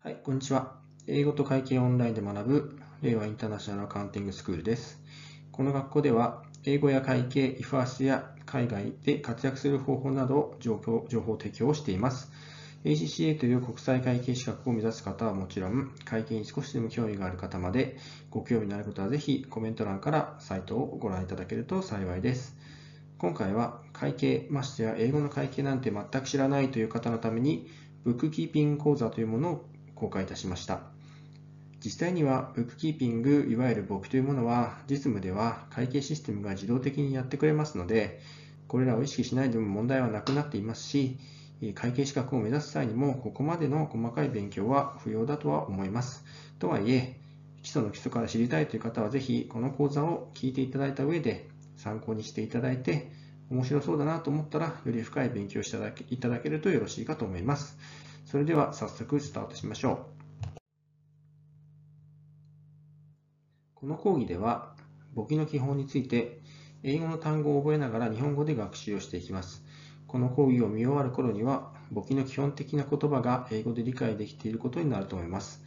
はい、こんにちは。英語と会計オンラインで学ぶ令和インターナショナルアカウンティングスクールです。この学校では、英語や会計、イファースや海外で活躍する方法など情報情報提供をしています。ACCA という国際会計資格を目指す方はもちろん、会計に少しでも興味がある方まで、ご興味のある方はぜひコメント欄からサイトをご覧いただけると幸いです。今回は会計、ましてや英語の会計なんて全く知らないという方のために、ブックキーピング講座というものを公開いたしました。実際には、ブックキーピング、いわゆる簿記というものは、実務では会計システムが自動的にやってくれますので、これらを意識しないでも問題はなくなっていますし、会計資格を目指す際にも、ここまでの細かい勉強は不要だとは思います。とはいえ、基礎の基礎から知りたいという方は、ぜひこの講座を聞いていただいた上で、参考にしていただいて、面白そうだなと思ったら、より深い勉強をしていただけるとよろしいかと思います。それでは早速スタートしましょう。この講義では、簿記の基本について、英語の単語を覚えながら日本語で学習をしていきます。この講義を見終わる頃には、簿記の基本的な言葉が英語で理解できていることになると思います。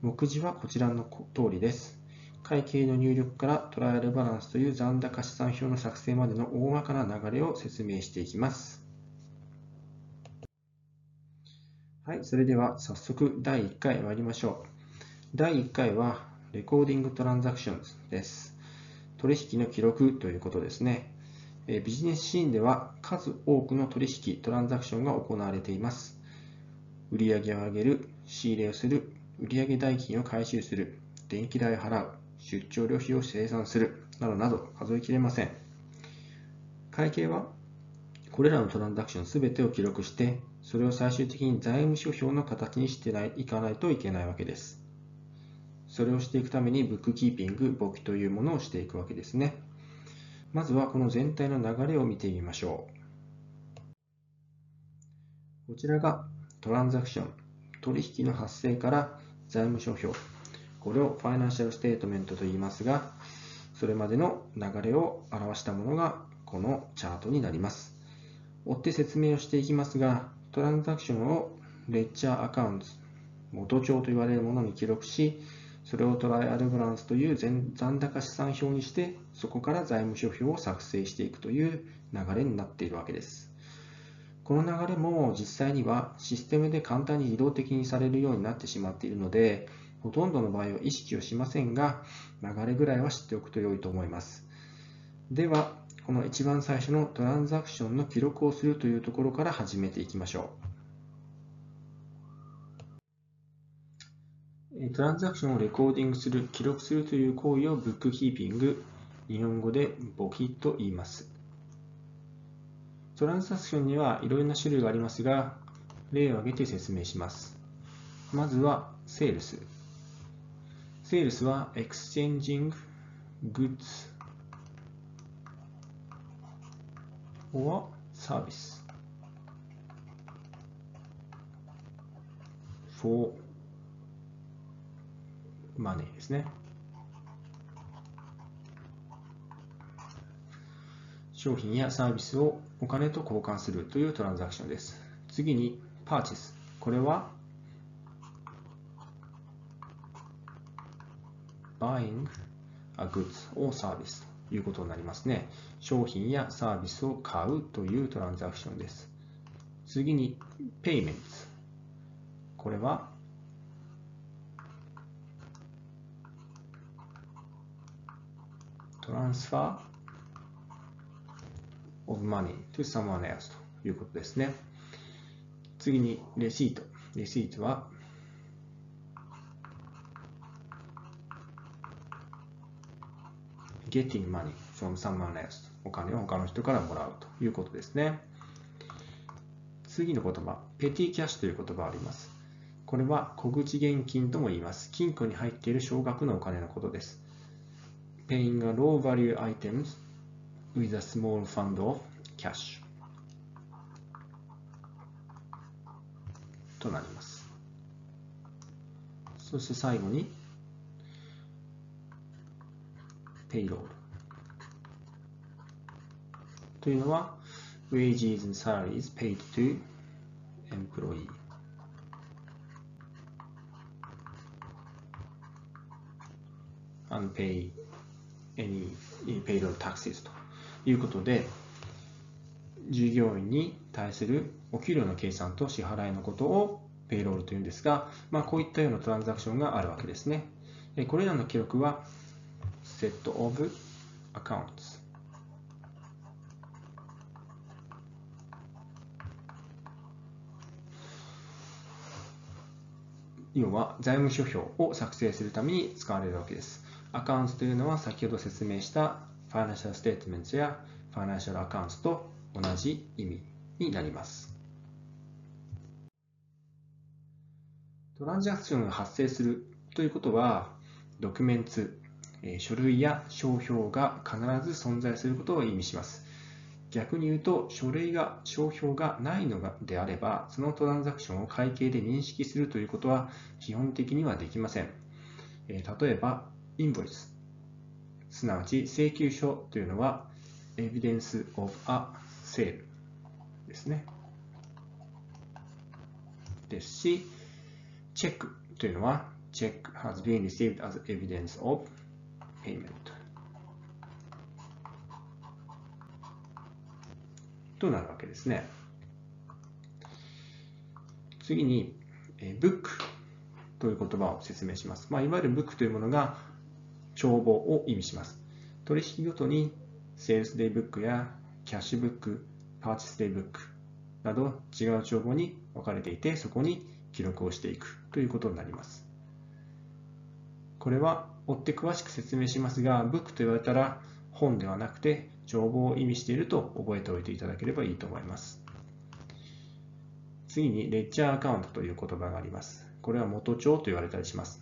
目次はこちらの通りです。会計の入力からトライアルバランスという残高資産表の作成までの大まかな流れを説明していきます。はい、それでは早速第1回参りましょう。第1回はレコーディングトランザクションです。取引の記録ということですね。ビジネスシーンでは数多くの取引、トランザクションが行われています。売上を上げる、仕入れをする、売上代金を回収する、電気代を払う、出張旅費を生産する、などなど数えきれません。会計はこれらのトランザクションすべてを記録してそれを最終的に財務諸表の形にしてないかないといけないわけです。それをしていくためにブックキーピング、簿記というものをしていくわけですね。まずはこの全体の流れを見てみましょう。こちらが transaction、取引の発生から財務諸表。これを financial statement と言いますが、それまでの流れを表したものがこのチャートになります。追って説明をしていきますが、 transaction を ledger account、元帳と言われるものに記録し、それを trial balance という残高試算表にして、そこから財務諸表を作成していくという流れになっているわけです。この流れも実際にはシステムで簡単に自動的にされるようになってしまっているので、ほとんどの場合は意識をしませんが、流れぐらいは知っておくと良いと思います。では、この一番最初のトランザクションの記録をするというところから始めていきましょう。トランザクションをレコーディングする、記録するという行為をブックキーピング、日本語で簿記と言います。トランザクションにはいろいろな種類がありますが、例を挙げて説明します。まずは、セールス。セールスは、exchanging goods or service for money ですね。商品やサービスをお金と交換するというトランザクションです。次に、パーチェス。これは、buying a goods or service いうことになりますね。商品やサービスを買うというトランザクションです。次に、payments。これは、トランスファー of money to someone else ということですね。次に、レシート。レシートは、getting money from someone else お金を他の人からもらうということですね。次の言葉、ペティキャッシュという言葉があります。これは小口現金とも言います。金庫に入っている少額のお金のことです。paying a low value items with a small fund of cash となります。そして最後にペイロールというのは wages and salaries paid to employee あの pay any payroll taxes と。いうことで従業員に対するお給料の計算と支払いのことをペイロールというんですが、まあ、こういったようなトランザクションがあるわけですね。これらの記録は set of accounts 要は財務諸表を作成するために使われるわけです。アカウントというのは先ほど説明した financial statement や financial account と同じ意味になります。トランザクションが発生するということは、ドキュメンツ、書類や商標が必ず存在することを意味します。逆に言うと、書類が、商標がないのであれば、そのトランザクションを会計で認識するということは基本的にはできません。例えば、インボイス、すなわち請求書というのは、evidence of a sale ですね。ですし、チェックというのは、check has been received as evidence of payment となるわけですね。次に、え book という言葉を説明します。まあ、いわゆる book というものが帳簿を意味します。取引ごとに Sales Day Book や Cash Book、Purchase Day Book など違う帳簿に分かれていて、そこに記録をしていくということになります。これは追って詳しく説明しますが、Book と言われたら本ではなくて帳簿を意味していると覚えておいていただければいいと思います。次に、レッジャーアカウントという言葉があります。これは元帳と言われたりします。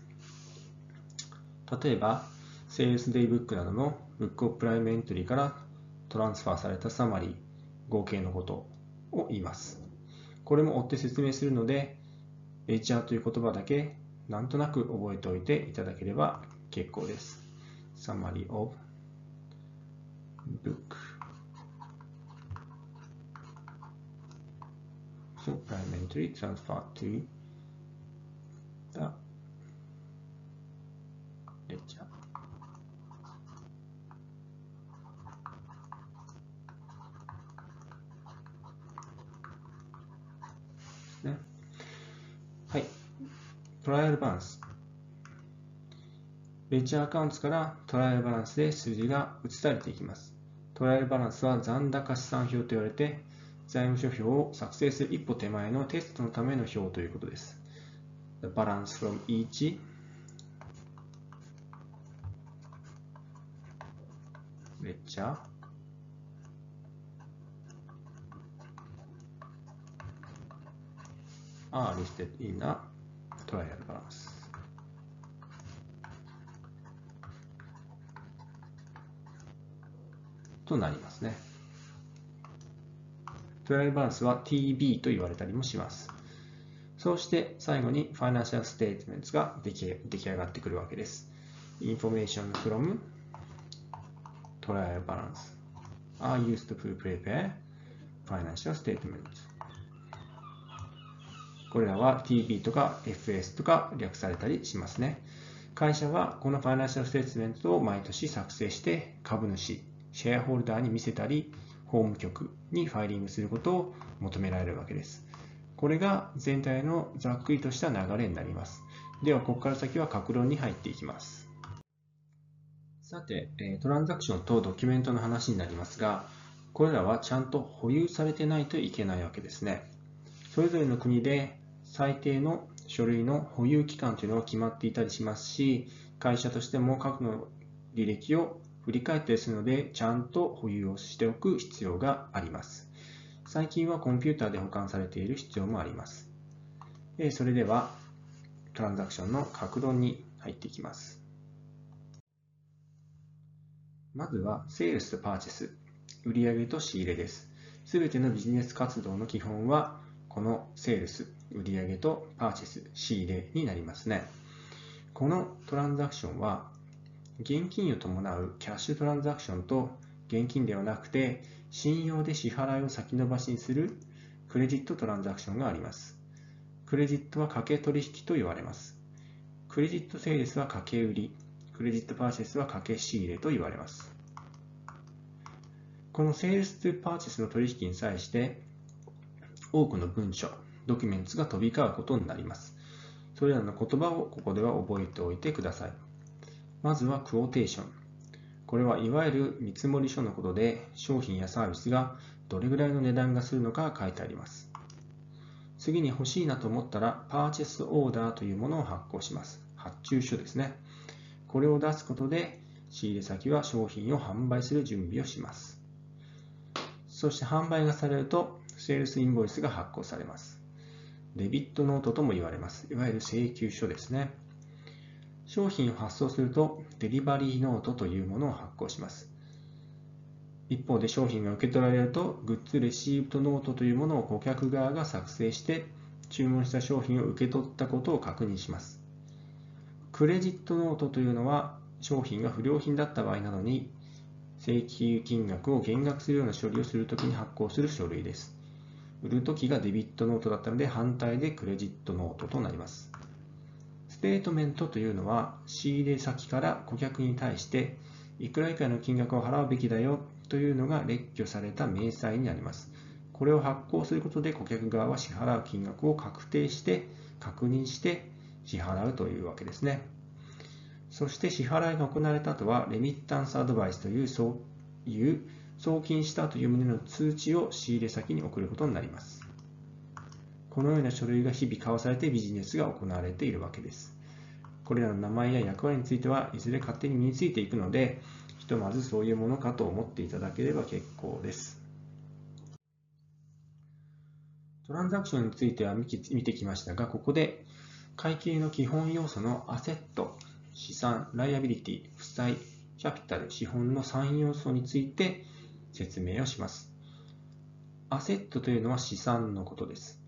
例えば、セールスデイブックなどのブックオプライムエントリーからトランスファーされたサマリー、合計のことを言います。これも追って説明するので、HR という言葉だけなんとなく覚えておいていただければ結構です。Summary of book supplementary transfer to the ledger ね。はい。トライアルバランス。レッジャーアカウントからトライアルバランスで数字が移されていきます。トライアルバランスは残高資産表と言われて、財務諸表を作成する一歩手前のテストのための表ということです。The balance from each ledger are listed in a trial balance. となりますね。Trial Balance は TB と言われたりもします。そうして最後に Financial Statements が出来出来上がってくるわけです。Information from Trial Balance are used to prepare Financial Statements これらは TB とか FS とか略されたりしますね。会社はこの financial statement を毎年作成して株主、シェアホルダーに見せたり、法務局にファイリングすることを求められるわけです。これが全体のざっくりとした流れになります。では、ここから先は格論に入っていきます。さて、トランザクションとドキュメントの話になりますが、これらはちゃんと保有されてないといけないわけですね。それぞれの国で最低の書類の保有期間というのが決まっていたりしますし、会社としても過去の履歴を振り返ったりすので、ちゃんと保有をしておく必要があります。最近はコンピューターで保管されている必要もあります。それでは、トランザクションの格論に入っていきます。まずは、セールスとパーチェス、売上と仕入れです。すべてのビジネス活動の基本は、このセールス、売上とパーチェス、仕入れになりますね。このトランザクションは、現金を伴うキャッシュトランザクションと現金ではなくて信用で支払いを先延ばしにするクレジットトランザクションがあります。クレジットは掛け取引と言われます。クレジットセールスは掛け売り、クレジットパーチェスは掛け仕入れと言われます。この Sales to Purchase の取引に際して、多くの文書、ドキュメンツが飛び交うことになります。それらの言葉をここでは覚えておいてください。まずはクオーテーション。これはいわゆる見積書のことで商品やサービスがどれぐらいの値段がするのか書いてあります。次に欲しいなと思ったらパーチェスオーダーというものを発行します。発注書ですね。これを出すことで仕入れ先は商品を販売する準備をします。そして販売がされるとセールスインボイスが発行されます。デビットノートとも言われます。いわゆる請求書ですね。商品を発送するとデリバリーノートというものを発行します。一方で商品が受け取られるとグッズレシートノートというものを顧客側が作成して注文した商品を受け取ったことを確認します。クレジットノートというのは商品が不良品だった場合などに請求金額を減額するような処理をするときに発行する書類です。売るときがデビットノートだったので反対でクレジットノートとなります。ステートメントというのは仕入れ先から顧客に対していくら以下の金額を払うべきだよというのが列挙された明細になります。これを発行することで顧客側は支払う金額を確定して確認して支払うというわけですね。そして支払いが行われた後はレミッタンスアドバイスというそういう送金したという旨の通知を仕入れ先に送ることになります。このような書類が日々交わされてビジネスが行われているわけです。これらの名前や役割についてはいずれ勝手に身についていくので、ひとまずそういうものかと思っていただければ結構です。トランザクションについては見てきましたが、ここで会計の基本要素のアセット、資産、ライアビリティ、負債、キャピタル、資本の3要素について説明をします。アセットというのは資産のことです。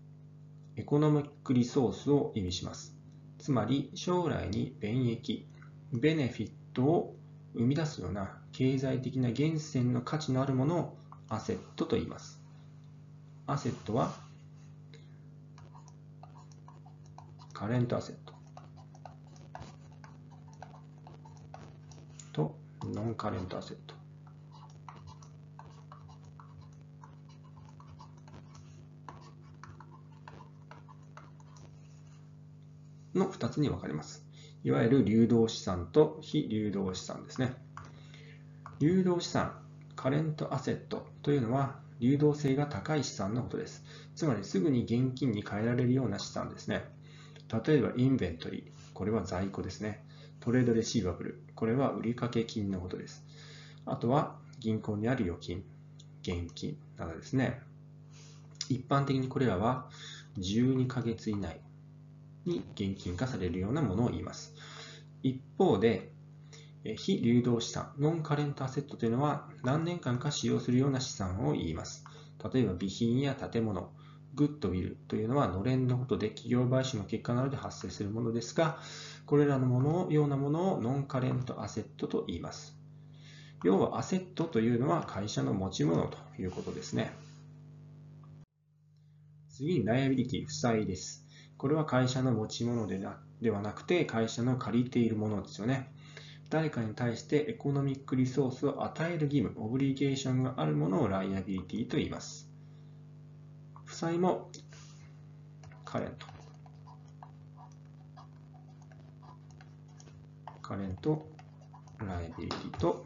エコノミックリソースを意味します。つまり将来に便益、ベネフィットを生み出すような経済的な源泉の価値のあるものをアセットと言います。アセットはカレントアセットとノンカレントアセットの2つに分かれます。いわゆる流動資産と非流動資産ですね。流動資産、カレントアセットというのは流動性が高い資産のことです。つまりすぐに現金に変えられるような資産ですね。例えばインベントリー、これは在庫ですね。トレードレシーバブル、これは売掛金のことです。あとは銀行にある預金、現金などですね。一般的にこれらは12ヶ月以内に現金化されるようなものを言います。一方で、非流動資産、ノンカレントアセットというのは何年間か使用するような資産を言います。例えば備品や建物、グッドウィルというのはのれんのことで企業買収の結果などで発生するものですが、これらのものようなものをノンカレントアセットと言います。要はアセットというのは会社の持ち物ということですね。次にライアビリティ、負債です。これは会社の持ち物でなではなくて、会社の借りているものですよね。誰かに対してエコノミックリソースを与える義務、オブリゲーションがあるものをライアビリティと言います。負債もカレント。カレント、ライアビリティと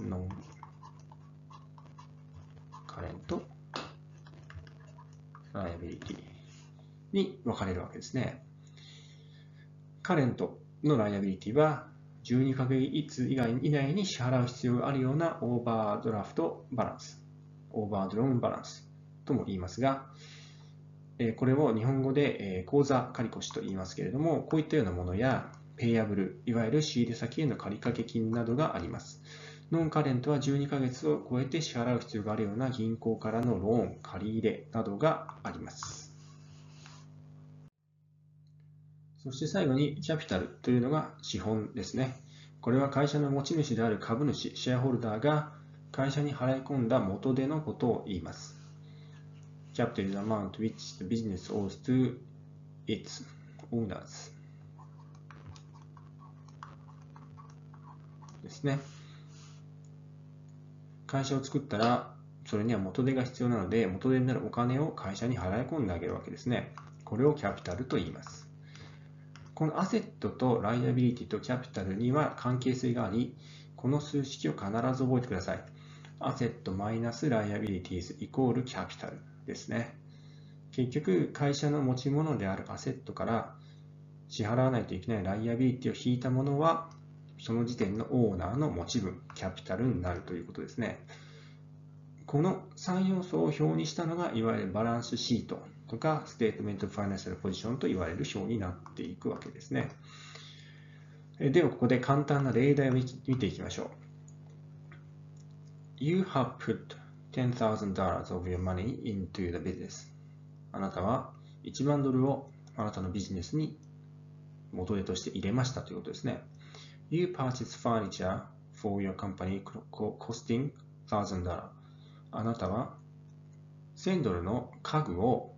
ノンカレント、ライアビリティ。に分かれるわけですね。カレントのライアビリティは12ヶ月以外以内に支払う必要があるようなオーバードラフトバランス、オーバードローンバランスとも言いますが、これを日本語で口座借越と言いますけれども、こういったようなものや、ペイアブル、いわゆる仕入れ先への借り掛金などがあります。ノンカレントは12ヶ月を超えて支払う必要があるような銀行からのローン、借り入れなどがあります。そして最後にキャピタルというのが資本ですね。これは会社の持ち主である株主、シェアホルダーが会社に払い込んだ元手のことを言います。Capital is the amount which the business owes to its owners. ですね。会社を作ったら、それには元手が必要なので、元手になるお金を会社に払い込んであげるわけですね。これをキャピタルと言います。このアセットとライアビリティとキャピタルには関係性があり、この数式を必ず覚えてください。アセットマイナスライアビリティズイコールキャピタルですね。結局、会社の持ち物であるアセットから支払わないといけない liability を引いたものは、その時点のオーナーの持ち分、 capital になるということですね。この3要素を表にしたのが、いわゆるバランスシートとか、 statement financial position と言われる表になっていくわけですね。では、ここで簡単な例題を見ていきましょう。You have put $10,000 of your money into the business. あなたは1万ドルをあなたのビジネスに元手として入れましたということですね。You purchased furniture for your company costing $1,000. あなたは1000ドルの家具を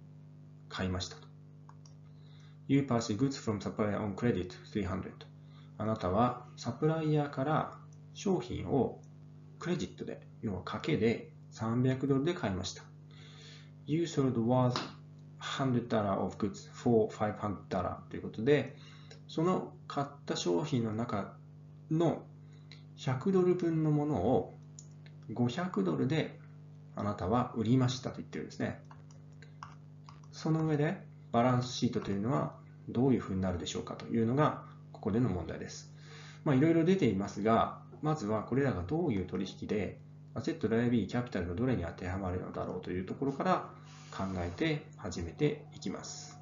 買いましたと。You purchased goods from supplier on credit 300. あなたはサプライヤーから商品をクレジットで、要は賭けで300ドルで買いました。You sold worth $100 of goods for $500 ということで、その買った商品の中の100ドル分のものを500ドルであなたは売りましたと言ってるんですね。その上でバランスシートというのはどういうふうになるでしょうかというのがここでの問題です。まあ、いろいろ出ていますが、まずはこれらがどういう取引でアセット、ライアビリ、キャピタルのどれに当てはまるのだろうというところから考えて始めていきます。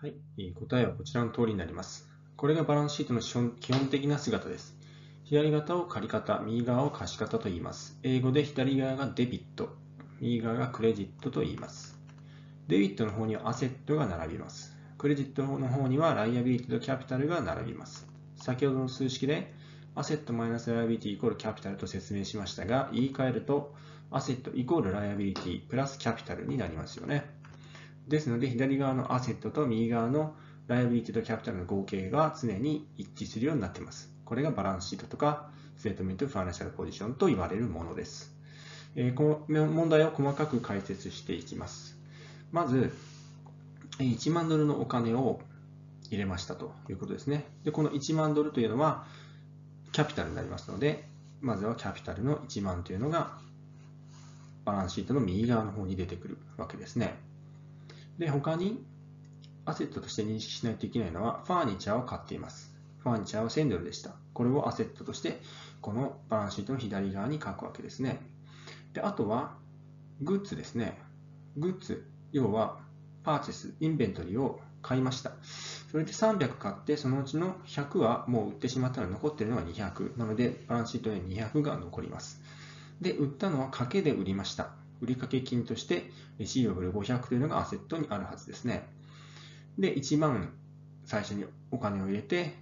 はい、答えはこちらの通りになります。これがバランスシートの基本的な姿です。左肩を借方、右側を貸方と言います。英語で左側がデビット、右側がクレジットと言います。デビットの方にはアセットが並びます。クレジットの方にはライアビリティとキャピタルが並びます。先ほどの数式で asset マイナス liability イコール capital と説明しましたが、言い換えると asset イコール liability プラス capital になりますよね。ですので、左側の asset と右側の liability と capital の合計が常に一致するようになっています。これがバランスシートとか、 statement financial position と言われるものです。え、この問題を細かく解説していきます。まず、1万ドルのお金を入れましたということですね。で、この1万ドルというのはキャピタルになりますので、まずはキャピタルの1万というのがバランスシートの右側の方に出てくるわけですね。で、他にアセットとして認識しないといけないのは、ファーニチャーを買っています。ファーニチャーは1000ドルでした。これをアセットとして、このバランスシートの左側に書くわけですね。で、あとは、グッズですね。グッズ、要は、パーチェス、インベントリーを買いました。それで300買って、そのうちの100はもう売ってしまったので残ってるのが200。なので、バランスシートに200が残ります。で、売ったのは賭けで売りました。売掛金として、レシーブル500というのがアセットにあるはずですね。で、1万最初にお金を入れて、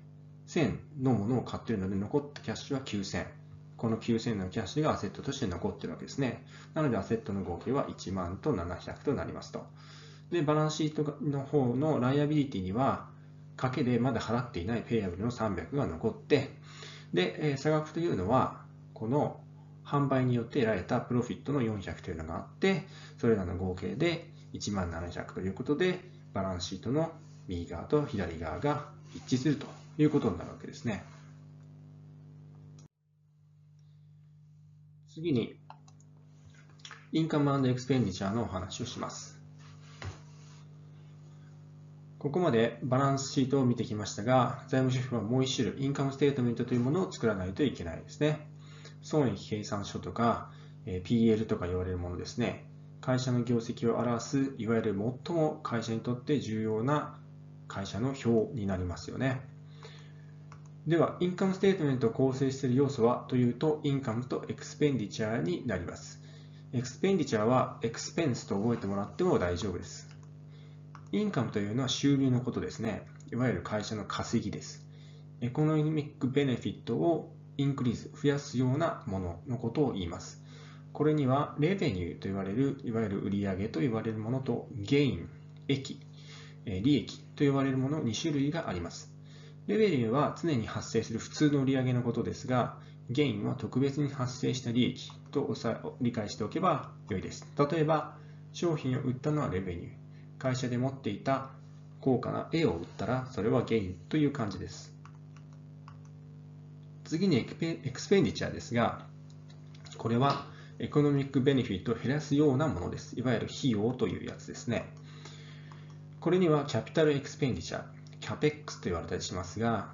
1000のものを買っているので、残ったキャッシュは9000。この9000のキャッシュがアセットとして残ってるわけですね。なので、アセットの合計は1万と700となりますと。で、バランスシートの方のライアビリティには、賭けでまだ払っていないペイアブルの300が残って、で、差額というのは、この販売によって得られたプロフィットの400というのがあって、それらの合計で1万700ということで、バランスシートの右側と左側が一致するということになるわけですね。次に、インカムエクスペンディチャーのお話をします。ここまでバランスシートを見てきましたが、財務諸表はもう一種類、インカムステートメントというものを作らないといけないですね。損益計算書とか、PL とか言われるものですね。会社の業績を表す、いわゆる最も会社にとって重要な会社の表になりますよね。では、 income statement を構成している要素はというと、 income と expenditure になります。 expenditure は expense と覚えてもらっても大丈夫です。 income というのは収入のことですね。いわゆる会社の稼ぎです。 economic benefit を increase、増やすようなもののことを言います。これには、レベニューと言われる、いわゆる売上と言われるものと、ゲイン、益、利益と呼ばれるもの2種類があります。レベリューは常に発生する普通の売上のことですが、ゲインは特別に発生した利益と理解しておけば良いです。例えば、商品を売ったのはレベニュー。会社で持っていた高価な絵を売ったら、それはゲインという感じです。次にエクスペンディチャーですが、これはエコノミックベネフィットを減らすようなものです。いわゆる費用というやつですね。これにはキャピタルエクスペンディチャー、ャペックスと言われたりしますが、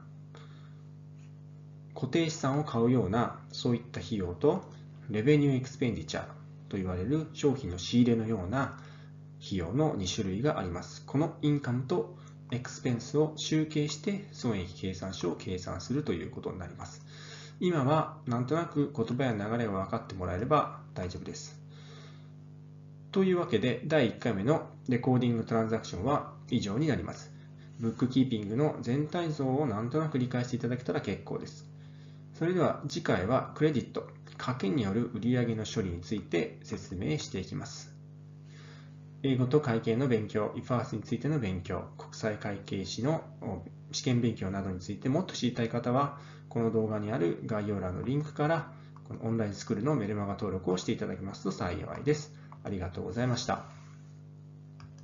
固定資産を買うようなそういった費用と、レベニューエクスペンディチャーと言われる商品の仕入れのような費用の2種類があります。このインカムとエクスペンスを集計して損益計算書を計算するということになります。今はなんとなく言葉や流れが分かってもらえれば大丈夫です。というわけで第1回目のレコーディングトランザクションは以上になります。ブックキーピングの全体像をなんとなく理解していただけたら結構です。それでは次回はクレジット、賭けによる売上の処理について説明していきます。英語と会計の勉強、IFARS についての勉強、国際会計士の試験勉強などについてもっと知りたい方は、この動画にある概要欄のリンクから、このオンラインスクールのメルマガ登録をしていただきますと幸いです。ありがとうございました。